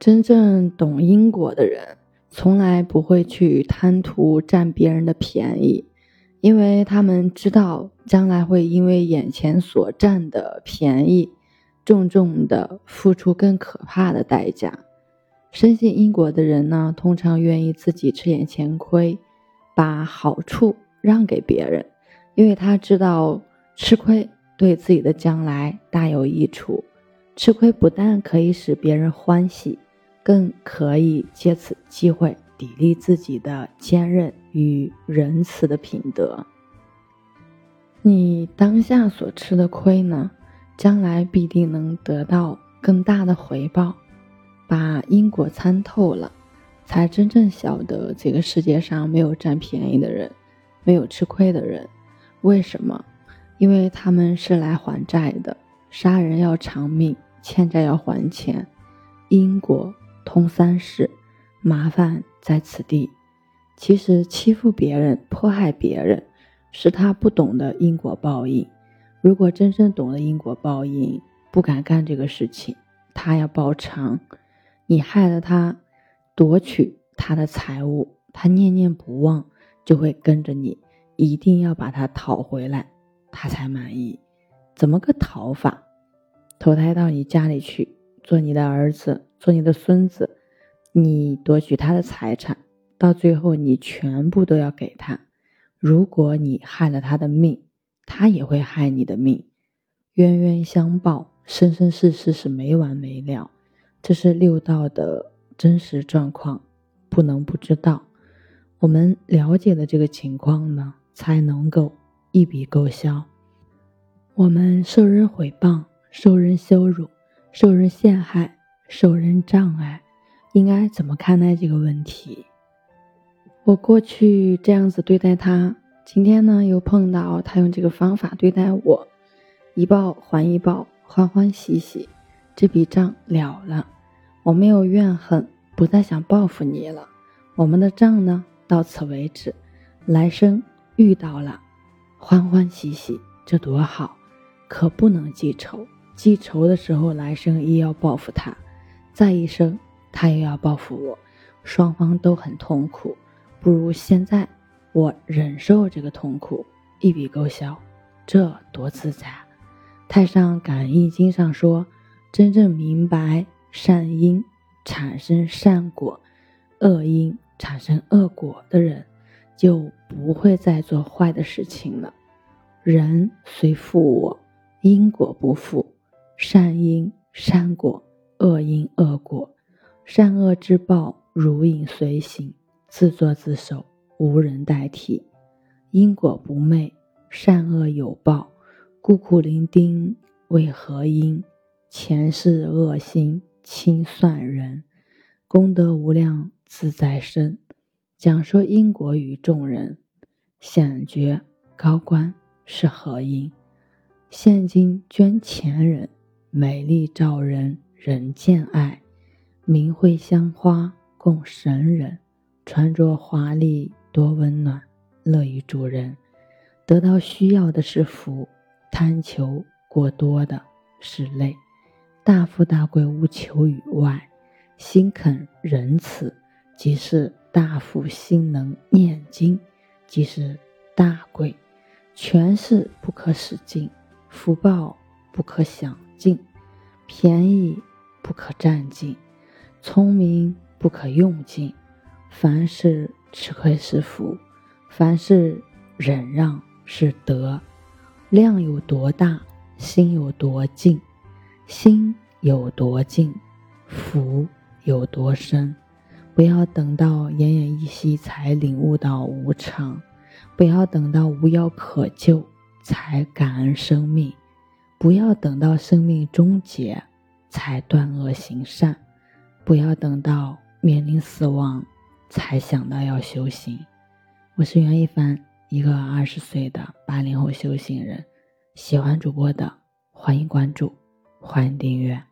真正懂因果的人，从来不会去贪图占别人的便宜，因为他们知道将来会因为眼前所占的便宜，重重的付出更可怕的代价。深信因果的人呢，通常愿意自己吃眼前亏，把好处让给别人，因为他知道吃亏对自己的将来大有益处。吃亏不但可以使别人欢喜。更可以借此机会砥砺自己的坚韧与仁慈的品德。你当下所吃的亏呢，将来必定能得到更大的回报。把因果参透了，才真正晓得这个世界上没有占便宜的人，没有吃亏的人。为什么？因为他们是来还债的。杀人要偿命，欠债要还钱。因果。通三世，麻烦在此地。其实欺负别人、迫害别人，是他不懂得因果报应。如果真正懂得因果报应，不敢干这个事情。他要报偿，你害了他，夺取他的财物，他念念不忘，就会跟着你，一定要把他讨回来，他才满意。怎么个讨法？投胎到你家里去，做你的儿子。做你的孙子，你夺取他的财产，到最后你全部都要给他。如果你害了他的命，他也会害你的命，冤冤相报，生生世世是没完没了。这是六道的真实状况，不能不知道。我们了解了这个情况呢，才能够一笔勾销。我们受人毁谤，受人羞辱，受人陷害。受人障碍，应该怎么看待这个问题？我过去这样子对待他，今天呢又碰到他用这个方法对待我，一报还一报，欢欢喜喜，这笔账了了。我没有怨恨，不再想报复你了。我们的账呢到此为止，来生遇到了，欢欢喜喜，这多好！可不能记仇，记仇的时候来生亦要报复他。再一生，他又要报复我，双方都很痛苦，不如现在我忍受这个痛苦，一笔勾销，这多自在！太上感应经上说，真正明白善因产生善果，恶因产生恶果的人，就不会再做坏的事情了。人虽负我，因果不负，善因善果。恶因恶果，善恶之报如影随形，自作自受，无人代替。因果不昧，善恶有报，孤苦伶仃为何因？前世恶心清算人，功德无量自在身。讲说因果与众人，显觉高官是何因？现今捐钱人，美丽照人。人见爱，明慧香花供神人，穿着华丽多温暖，乐于助人，得到需要的是福，贪求过多的是累。大富大贵无求于外，心肯仁慈即是大富；心能念经即是大贵。权势不可使尽，福报不可享尽，便宜。不可占尽，聪明不可用尽。凡事吃亏是福，凡事忍让是德。量有多大，心有多静；心有多静，福有多深。不要等到奄奄一息才领悟到无常，不要等到无药可救才感恩生命，不要等到生命终结。才断恶行善，不要等到面临死亡才想到要修行。我是袁一凡，一个二十岁的八零后修行人。喜欢主播的，欢迎关注，欢迎订阅。